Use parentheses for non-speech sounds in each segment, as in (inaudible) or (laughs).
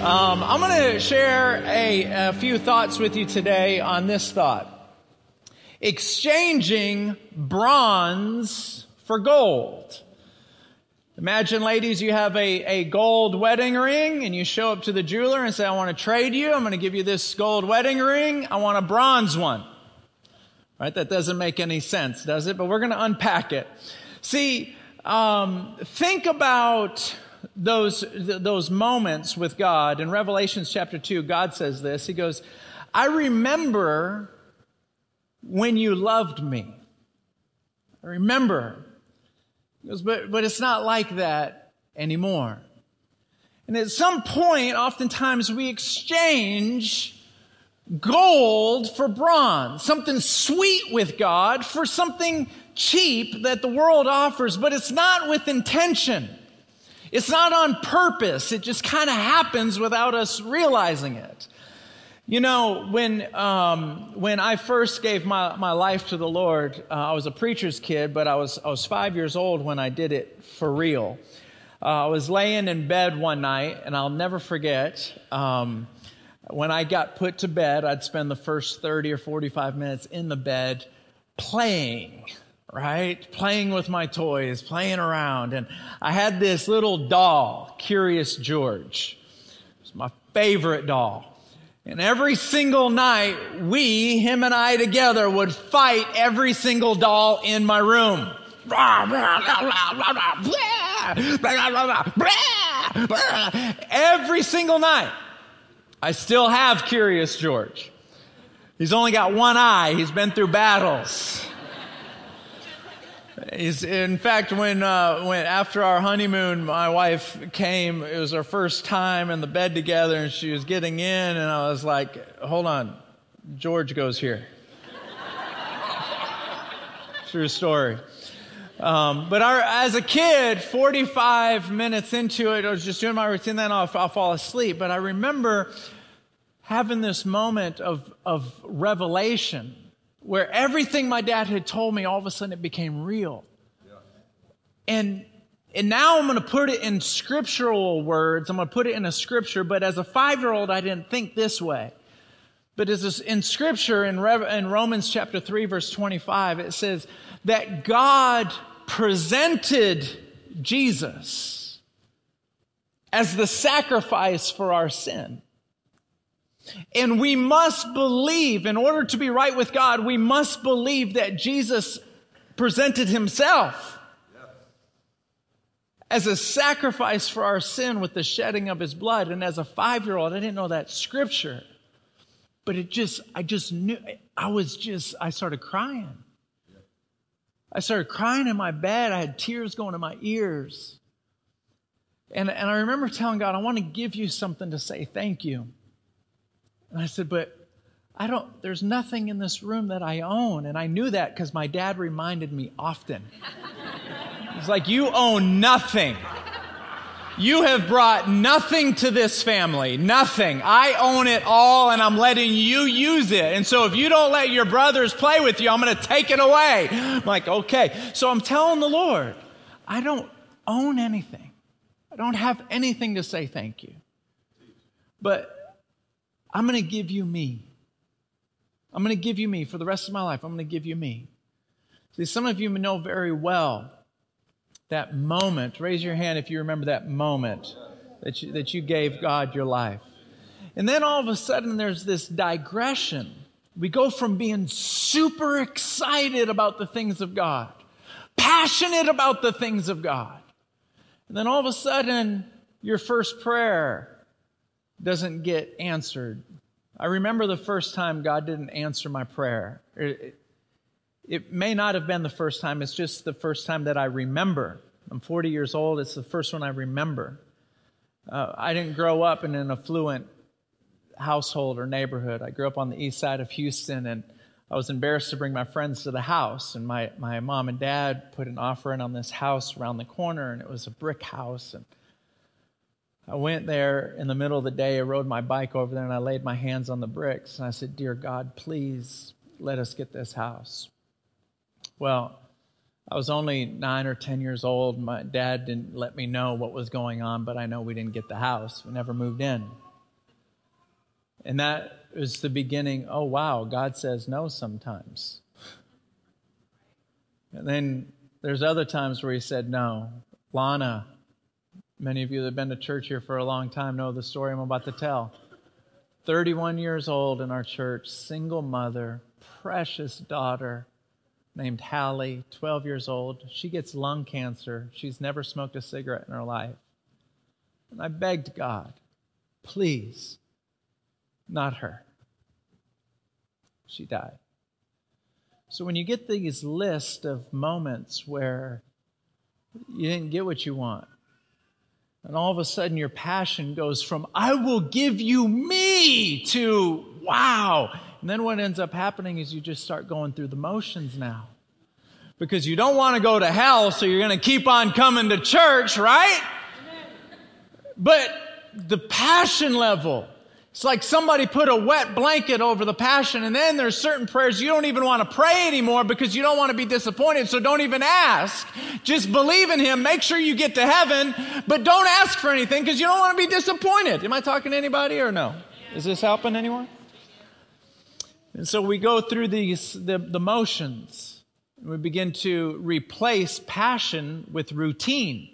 Um, I'm going to share a, a few thoughts with you today on this thought. Exchanging bronze for gold. Imagine, ladies, you have a, a gold wedding ring and you show up to the jeweler and say, I want to trade you. I'm going to give you this gold wedding ring. I want a bronze one. Right? That doesn't make any sense, does it? But we're going to unpack it. See, um, think about those, those moments with God. In Revelations chapter 2, God says this. He goes, I remember when you loved me. I remember. He goes, but, but it's not like that anymore. And at some point, oftentimes we exchange gold for bronze, something sweet with God for something cheap that the world offers, but it's not with intention. It's not on purpose. It just kind of happens without us realizing it. You know, when um, when I first gave my, my life to the Lord, uh, I was a preacher's kid, but I was I was five years old when I did it for real. Uh, I was laying in bed one night, and I'll never forget. Um, when I got put to bed, I'd spend the first 30 or 45 minutes in the bed playing right? Playing with my toys, playing around. And I had this little doll, Curious George. It was my favorite doll. And every single night, we, him and I together, would fight every single doll in my room. Every single night. I still have Curious George. He's only got one eye. He's been through battles. In fact, when, uh, when after our honeymoon, my wife came, it was our first time in the bed together and she was getting in and I was like, hold on, George goes here. (laughs) True story. Um, but our, as a kid, 45 minutes into it, I was just doing my routine, then I'll, I'll fall asleep. But I remember having this moment of, of revelation where everything my dad had told me, all of a sudden it became real. Yeah. And, and now I'm going to put it in scriptural words. I'm going to put it in a scripture, but as a five year old, I didn't think this way. But as in scripture, in, in Romans chapter 3, verse 25, it says that God presented Jesus as the sacrifice for our sin. And we must believe, in order to be right with God, we must believe that Jesus presented himself as a sacrifice for our sin with the shedding of his blood. And as a five year old, I didn't know that scripture. But it just, I just knew, I was just, I started crying. I started crying in my bed. I had tears going to my ears. And, and I remember telling God, I want to give you something to say thank you. And I said, But I don't, there's nothing in this room that I own. And I knew that because my dad reminded me often. He's like, You own nothing. You have brought nothing to this family. Nothing. I own it all and I'm letting you use it. And so if you don't let your brothers play with you, I'm going to take it away. I'm like, okay. So I'm telling the Lord, I don't own anything. I don't have anything to say thank you. But I'm going to give you me. I'm going to give you me for the rest of my life. I'm going to give you me. See, some of you know very well that moment. Raise your hand if you remember that moment that you, that you gave God your life. And then all of a sudden, there's this digression. We go from being super excited about the things of God, passionate about the things of God. And then all of a sudden, your first prayer doesn't get answered. I remember the first time God didn't answer my prayer. It, it, may not have been the first time, it's just the first time that I remember. I'm 40 years old, it's the first one I remember. Uh, I didn't grow up in an affluent household or neighborhood. I grew up on the east side of Houston, and I was embarrassed to bring my friends to the house. And my, my mom and dad put an offering on this house around the corner, and it was a brick house. And I went there in the middle of the day. I rode my bike over there and I laid my hands on the bricks and I said, Dear God, please let us get this house. Well, I was only nine or 10 years old. My dad didn't let me know what was going on, but I know we didn't get the house. We never moved in. And that was the beginning. Oh, wow, God says no sometimes. And then there's other times where he said no. Lana, many of you that have been to church here for a long time know the story I'm about to tell. 31 years old in our church, single mother, precious daughter named Hallie, 12 years old. She gets lung cancer. She's never smoked a cigarette in her life. And I begged God, please, not her. She died. So when you get these list of moments where you didn't get what you want, and all of a sudden your passion goes from, I will give you me to, wow. And then what ends up happening is you just start going through the motions now. Because you don't want to go to hell, so you're going to keep on coming to church, right? But the passion level, it's like somebody put a wet blanket over the passion, and then there's certain prayers you don't even want to pray anymore because you don't want to be disappointed, so don't even ask. Just believe in Him, make sure you get to heaven, but don't ask for anything because you don't want to be disappointed. Am I talking to anybody or no? Is this helping anyone? And so we go through these, the, the motions. We begin to replace passion with routine.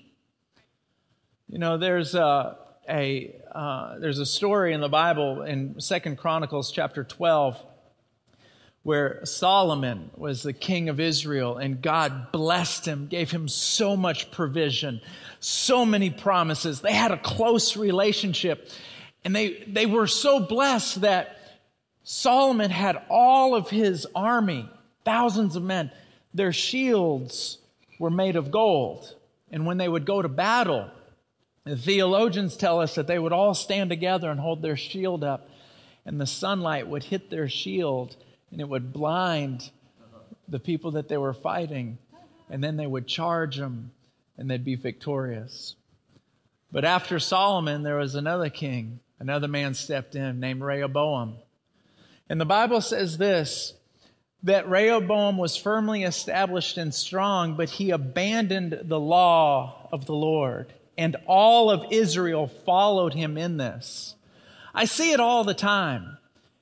You know, there's a, a uh, there's a story in the Bible in Second Chronicles chapter 12 where Solomon was the king of Israel and God blessed him, gave him so much provision, so many promises. They had a close relationship and they, they were so blessed that Solomon had all of his army, thousands of men, their shields were made of gold. And when they would go to battle, the theologians tell us that they would all stand together and hold their shield up, and the sunlight would hit their shield and it would blind the people that they were fighting, and then they would charge them and they'd be victorious. But after Solomon, there was another king, another man stepped in named Rehoboam. And the Bible says this that Rehoboam was firmly established and strong, but he abandoned the law of the Lord and all of Israel followed him in this. I see it all the time.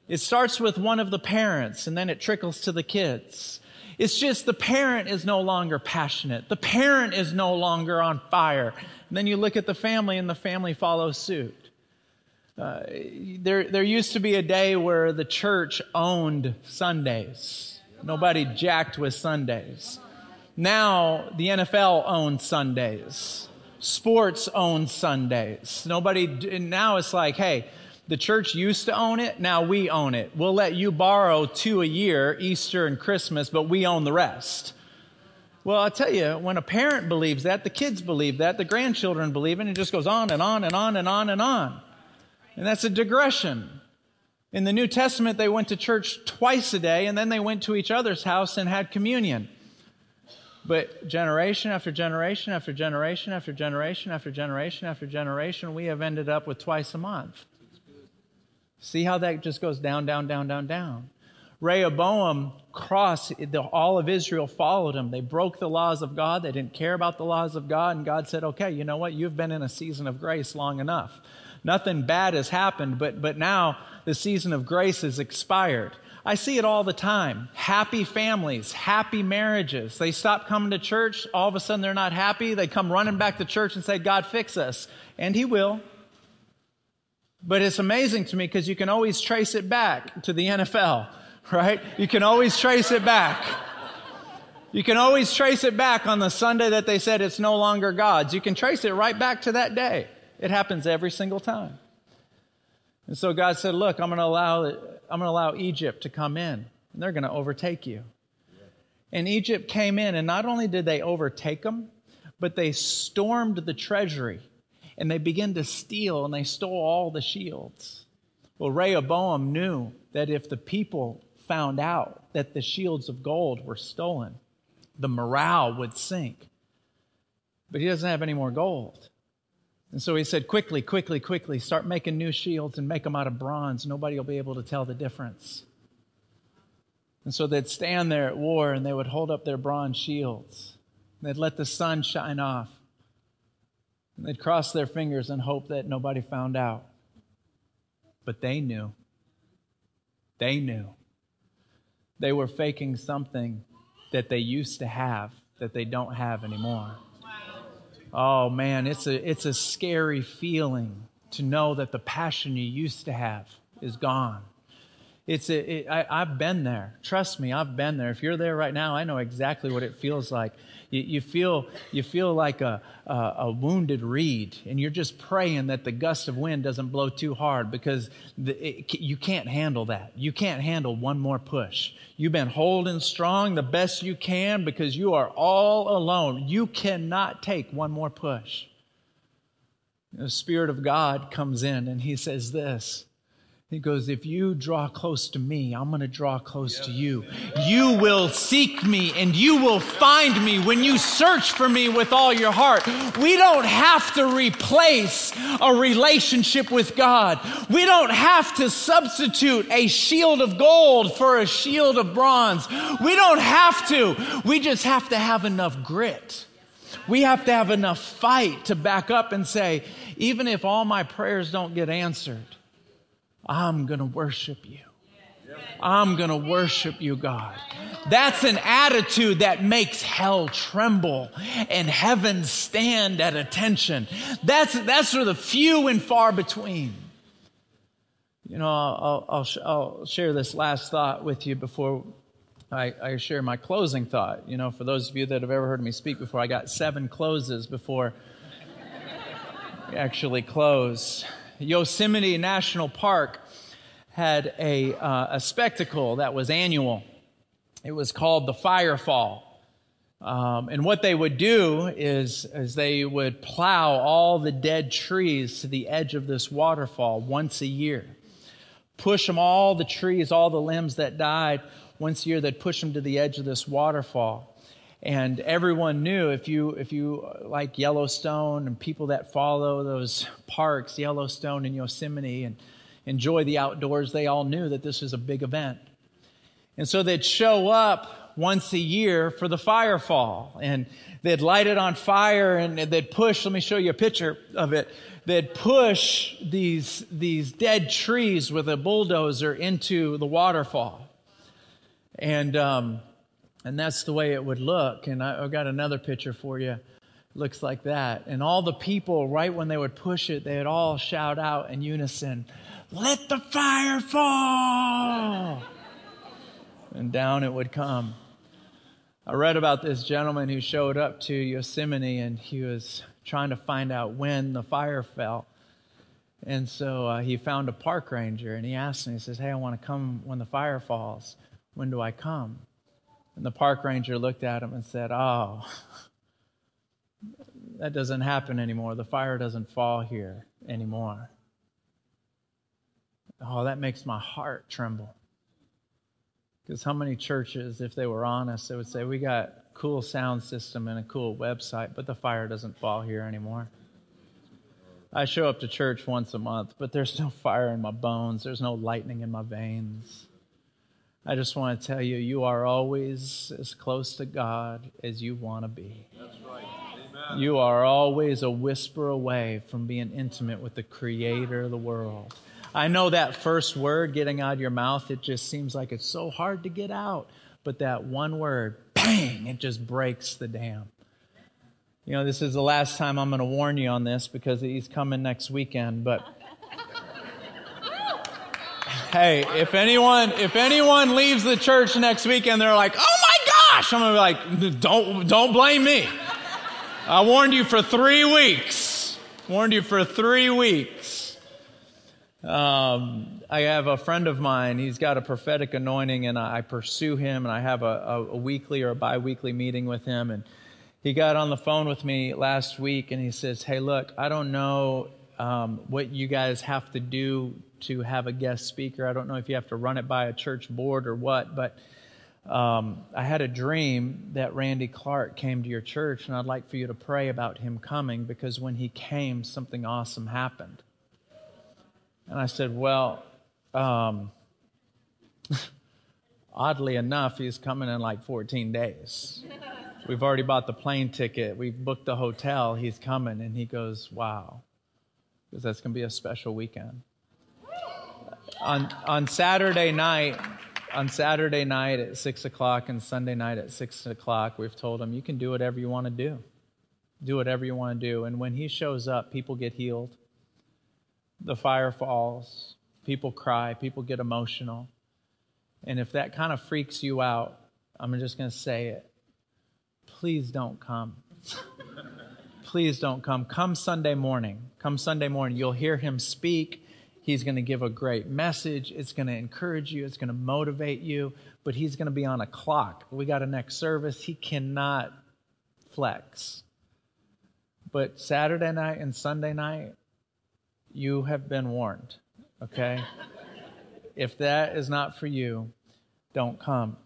It starts with one of the parents and then it trickles to the kids. It's just the parent is no longer passionate. The parent is no longer on fire. And then you look at the family and the family follows suit. Uh, there, there used to be a day where the church owned Sundays. Nobody jacked with Sundays. Now the NFL owns Sundays sports own Sundays. Nobody, now it's like, hey, the church used to own it, now we own it. We'll let you borrow two a year, Easter and Christmas, but we own the rest. Well, I'll tell you, when a parent believes that, the kids believe that, the grandchildren believe it, and it just goes on and on and on and on and on. And that's a digression. In the New Testament, they went to church twice a day, and then they went to each other's house and had communion. But generation after generation after generation after generation after generation after generation, we have ended up with twice a month. See how that just goes down, down, down, down, down. Rehoboam crossed, all of Israel followed him. They broke the laws of God. They didn't care about the laws of God. And God said, okay, you know what? You've been in a season of grace long enough. Nothing bad has happened, but, but now the season of grace has expired. I see it all the time. Happy families, happy marriages. They stop coming to church. All of a sudden they're not happy. They come running back to church and say, God, fix us. And He will. But it's amazing to me because you can always trace it back to the NFL, (laughs) right? You can always trace it back. You can always trace it back on the Sunday that they said it's no longer God's. You can trace it right back to that day. It happens every single time. And so God said, Look, I'm going to allow I'm going to allow Egypt to come in, and they're going to overtake you. And Egypt came in, and not only did they overtake them, but they stormed the treasury and they began to steal and they stole all the shields. Well, Rehoboam knew that if the people found out that the shields of gold were stolen, the morale would sink. But he doesn't have any more gold. And so he said, quickly, quickly, quickly, start making new shields and make them out of bronze. Nobody will be able to tell the difference. And so they'd stand there at war and they would hold up their bronze shields. They'd let the sun shine off. And they'd cross their fingers and hope that nobody found out. But they knew. They knew. They were faking something that they used to have that they don't have anymore. Oh man, it's a, it's a scary feeling to know that the passion you used to have is gone. It's a, it, I, I've been there. Trust me, I've been there. If you're there right now, I know exactly what it feels like. You, you feel, you feel like a, a, a, wounded reed, and you're just praying that the gust of wind doesn't blow too hard because the, it, you can't handle that. You can't handle one more push. You've been holding strong the best you can because you are all alone. You cannot take one more push. The Spirit of God comes in and He says this he goes, If you draw close to me, I'm going to draw close to you. You will seek me and you will find me when you search for me with all your heart. We don't have to replace a relationship with God. We don't have to substitute a shield of gold for a shield of bronze. We don't have to. We just have to have enough grit. We have to have enough fight to back up and say, even if all my prayers don't get answered, I'm going to worship you. I'm going to worship you, God. That's an attitude that makes hell tremble and heaven stand at attention. That's, that's for the few and far between. You know, I'll, I'll, I'll share this last thought with you before I, I, share my closing thought. You know, for those of you that have ever heard me speak before, I got seven closes before actually close. Yosemite National Park had a, uh, a spectacle that was annual. It was called the Firefall. Um, and what they would do is, is they would plow all the dead trees to the edge of this waterfall once a year. Push them, all the trees, all the limbs that died, once a year, they'd push them to the edge of this waterfall and everyone knew if you if you like Yellowstone and people that follow those parks, Yellowstone and Yosemite, and enjoy the outdoors, they all knew that this was a big event. And so they'd show up once a year for the firefall, and they'd light it on fire, and they'd push. Let me show you a picture of it. They'd push these these dead trees with a bulldozer into the waterfall, and um, and that's the way it would look. And I, have got another picture for you. looks like that. And all the people, right when they would push it, they'd all shout out in unison, Let the fire fall! and down it would come. I read about this gentleman who showed up to Yosemite and he was trying to find out when the fire fell. And so uh, he found a park ranger and he asked him, he says, Hey, I want to come when the fire falls. When do I come? And the park ranger looked at him and said, Oh, that doesn't happen anymore. The fire doesn't fall here anymore. Oh, that makes my heart tremble. Because how many churches, if they were honest, they would say, We got a cool sound system and a cool website, but the fire doesn't fall here anymore. I show up to church once a month, but there's no fire in my bones. There's no lightning in my veins. I just want to tell you, you are always as close to God as you want to be. That's right. Amen. You are always a whisper away from being intimate with the Creator of the world. I know that first word getting out of your mouth, it just seems like it's so hard to get out. But that one word, bang, it just breaks the dam. You know, this is the last time I'm going to warn you on this because he's coming next weekend, but hey, if anyone if anyone leaves the church next week and they're like, "Oh my gosh," I'm gonna be like, "Don't don't blame me." I warned you for three weeks. Warned you for three weeks. Um, I have a friend of mine. He's got a prophetic anointing, and I pursue him, and I have a, a, weekly or a biweekly meeting with him. And he got on the phone with me last week, and he says, "Hey, look, I don't know um, what you guys have to do to have a guest speaker. I don't know if you have to run it by a church board or what, but um, I had a dream that Randy Clark came to your church, and I'd like for you to pray about him coming because when he came, something awesome happened. And I said, Well, um, (laughs) oddly enough, he's coming in like 14 days. We've already bought the plane ticket, we've booked the hotel, he's coming. And he goes, Wow, because that's going to be a special weekend. On on Saturday night, on Saturday night at six o'clock and Sunday night at six o'clock, we've told him you can do whatever you want to do, do whatever you want to do. And when he shows up, people get healed. The fire falls. People cry. People get emotional. And if that kind of freaks you out, I'm just going to say it. Please don't come. (laughs) Please don't come. Come Sunday morning. Come Sunday morning. You'll hear him speak. He's going to give a great message. It's going to encourage you. It's going to motivate you. But he's going to be on a clock. We got a next service. He cannot flex. But Saturday night and Sunday night, you have been warned. Okay? (laughs) if that is not for you, don't come.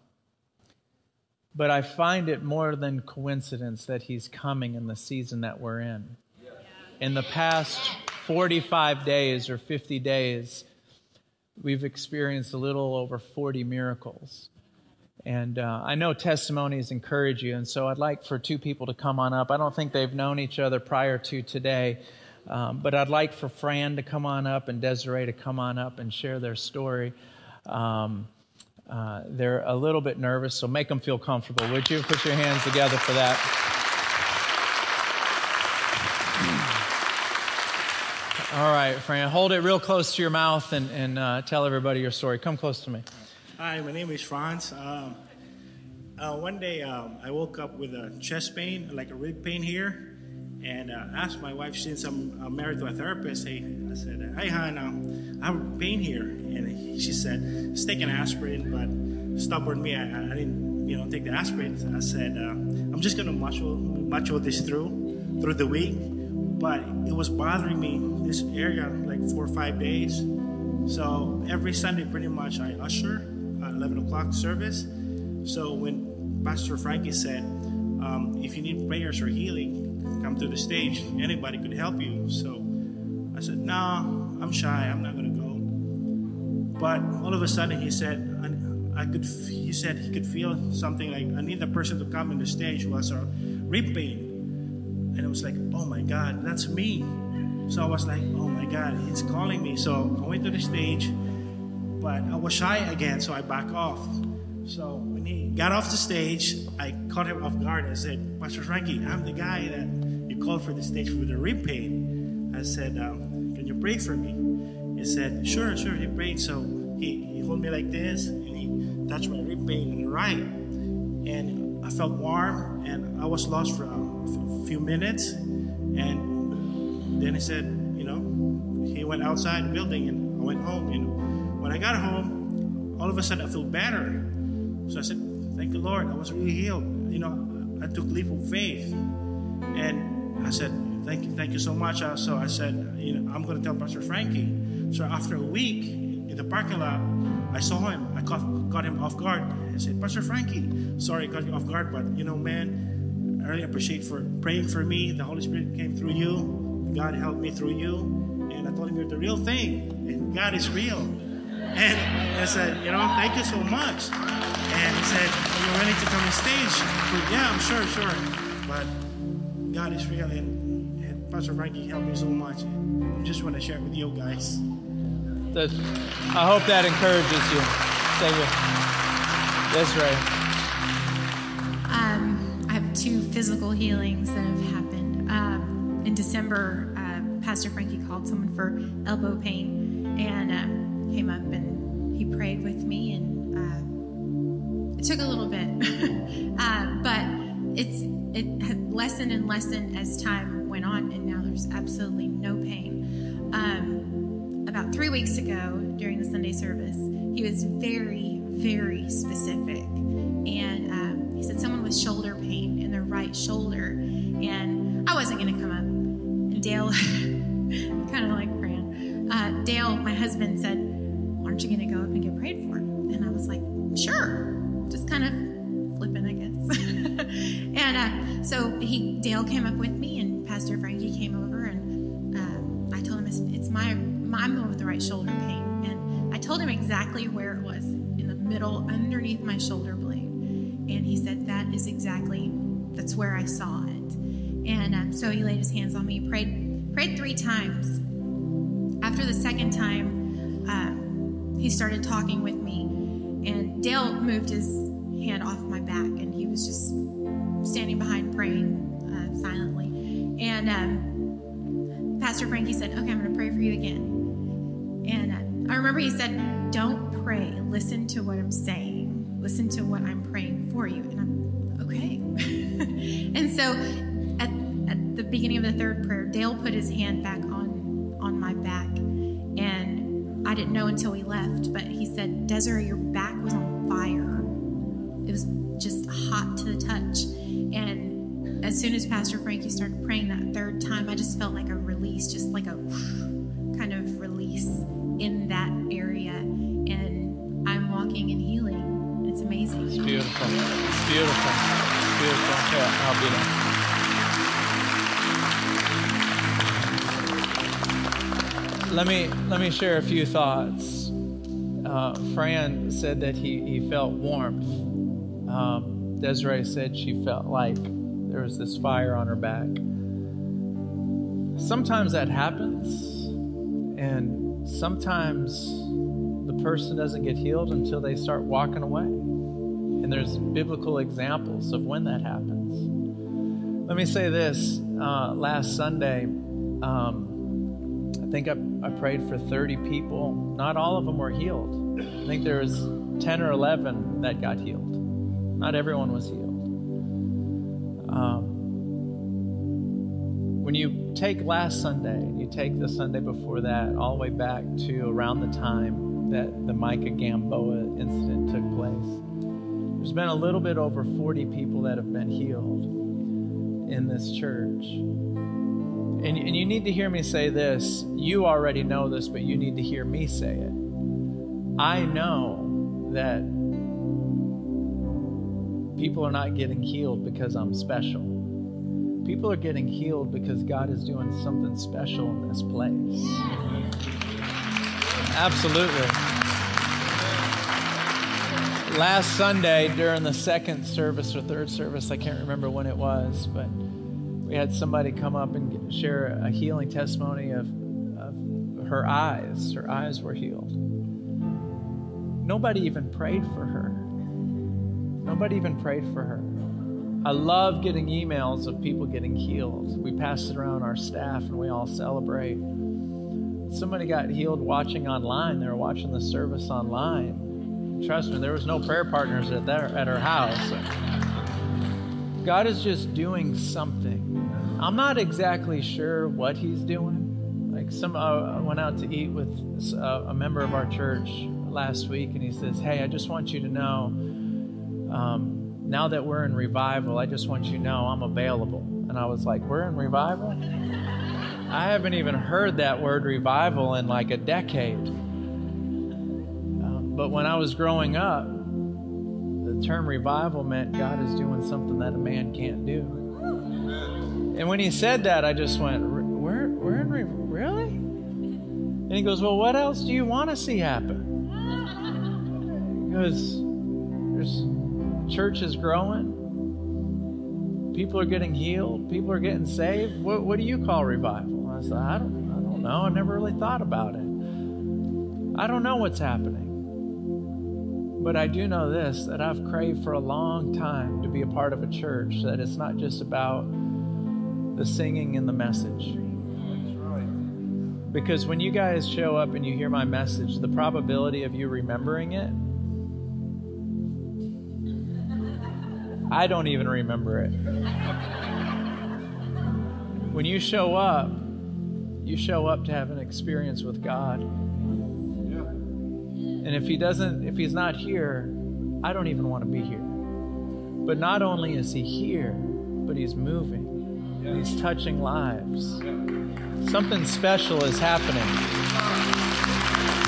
But I find it more than coincidence that he's coming in the season that we're in. In the past 45 days or 50 days, we've experienced a little over 40 miracles. And uh, I know testimonies encourage you, and so I'd like for two people to come on up. I don't think they've known each other prior to today, um, but I'd like for Fran to come on up and Desiree to come on up and share their story. Um, uh, they're a little bit nervous, so make them feel comfortable. Would you put your hands together for that? All right, Fran, hold it real close to your mouth and, and uh, tell everybody your story. Come close to me. Hi, my name is Franz. Um, uh, one day um, I woke up with a chest pain, like a rib pain here, and uh, asked my wife, since I'm, I'm, married to a therapist, hey, I said, hey, hon, um, I have pain here. And she said, just take an aspirin, but stubborn me, I, I didn't you know, take the aspirin. I said, uh, I'm just going to macho, macho this through, through the week but it was bothering me this area like four or five days. So every Sunday, pretty much, I usher at 11 o'clock service. So when Pastor Frankie said, um, if you need prayers or healing, come to the stage. Anybody could help you. So I said, no, I'm shy. I'm not going to go. But all of a sudden, he said, I could. He said he could feel something like I need the person to come on the stage who has a rib pain. And it was like, oh my God, that's me. So I was like, oh my God, he's calling me. So I went to the stage, but I was shy again, so I back off. So when he got off the stage, I caught him off guard. I said, Pastor Frankie, I'm the guy that you called for the stage for the rib pain. I said, um, can you pray for me? He said, sure, sure. He prayed. So he, he held me like this, and he touched my rib pain in the right. And I felt warm, and I was lost for a few minutes. And then he said, you know, he went outside the building and I went home. You know, when I got home, all of a sudden I feel better. So I said, thank the Lord. I was really healed. You know, I took leap of faith. And I said, thank you, thank you so much. Uh, so I said, you know, I'm going to tell Pastor Frankie. So after a week in the parking lot, I saw him. I caught, caught him off guard. I said, Pastor Frankie, sorry I caught you off guard, but you know, man, I really appreciate for praying for me. The Holy Spirit came through you. God helped me through you. And I told him you're the real thing. And God is real. And I said, you know, thank you so much. And he said, Are you ready to come on stage? Said, yeah, I'm sure, sure. But God is real. And, and Pastor Frankie helped me so much. I just want to share it with you guys. I hope that encourages you. Thank you. That's right um, I have two physical healings that have happened. December, uh, Pastor Frankie called someone for elbow pain and uh, came up and he prayed with me, and uh, it took a little bit, (laughs) uh, but it's it had lessened and lessened as time went on, and now there's absolutely no pain. Um, about three weeks ago, during the Sunday service, he was very, very specific, and um, he said someone with shoulder pain in their right shoulder. And I wasn't going to come up. Dale, (laughs) kind of like Fran, uh, Dale, my husband, said, Aren't you going to go up and get prayed for? And I was like, Sure. Just kind of flipping, I guess. (laughs) and uh, so he, Dale came up with me, and Pastor Frankie came over, and uh, I told him, it's, my, my, I'm going with the right shoulder pain. And I told him exactly where it was in the middle, underneath my shoulder blade. And he said, That is exactly that's where I saw it. And um, so he laid his hands on me, prayed, prayed three times. After the second time, uh, he started talking with me, and Dale moved his hand off my back, and he was just standing behind praying uh, silently. And um, Pastor Frankie said, "Okay, I'm going to pray for you again." And uh, I remember he said, "Don't pray. Listen to what I'm saying. Listen to what I'm praying for you." And I'm okay. (laughs) and so, the beginning of the third prayer, Dale put his hand back on on my back, and I didn't know until he left, but he said, "Desiree, your back was on fire. It was just hot to the touch." And as soon as Pastor Frankie started praying that third time, I just felt like a release, just like a kind of release in that area. And I'm walking in healing. It's amazing. It's beautiful. It's beautiful. It's beautiful. Yeah, I'll be there. Let me let me share a few thoughts. Uh, Fran said that he, he felt warmth. Um, Desiree said she felt like there was this fire on her back. Sometimes that happens, and sometimes the person doesn't get healed until they start walking away. And there's biblical examples of when that happens. Let me say this uh, last Sunday, um, I think I, I prayed for 30 people. Not all of them were healed. I think there was 10 or 11 that got healed. Not everyone was healed. Um, when you take last Sunday and you take the Sunday before that, all the way back to around the time that the Micah Gamboa incident took place, there's been a little bit over 40 people that have been healed in this church. And, and you need to hear me say this. You already know this, but you need to hear me say it. I know that people are not getting healed because I'm special. People are getting healed because God is doing something special in this place. Absolutely. Last Sunday during the second service or third service, I can't remember when it was, but we had somebody come up and share a healing testimony of, of her eyes. Her eyes were healed. Nobody even prayed for her. Nobody even prayed for her. I love getting emails of people getting healed. We pass it around our staff and we all celebrate. Somebody got healed watching online. They were watching the service online. Trust me, there was no prayer partners at their at her house. God is just doing something. I'm not exactly sure what He's doing. Like some, uh, I went out to eat with uh, a member of our church last week, and he says, "Hey, I just want you to know, um, now that we're in revival, I just want you to know I'm available." And I was like, "We're in revival." I haven't even heard that word revival in like a decade. But when I was growing up, the term revival meant God is doing something that a man can't do. And when he said that, I just went, "We're we're in re- really?" And he goes, "Well, what else do you want to see happen?" Because there's church is growing, people are getting healed, people are getting saved. What what do you call revival? I said, "I don't I don't know. I never really thought about it. I don't know what's happening." But I do know this that I've craved for a long time to be a part of a church that it's not just about the singing and the message. Because when you guys show up and you hear my message, the probability of you remembering it, I don't even remember it. When you show up, you show up to have an experience with God. And if he doesn't, if he's not here, I don't even want to be here. But not only is he here, but he's moving. He's touching lives. Something special is happening.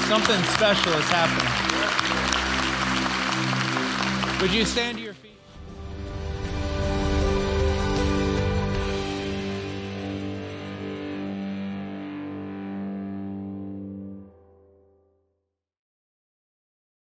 Something special is happening. Would you stand to your?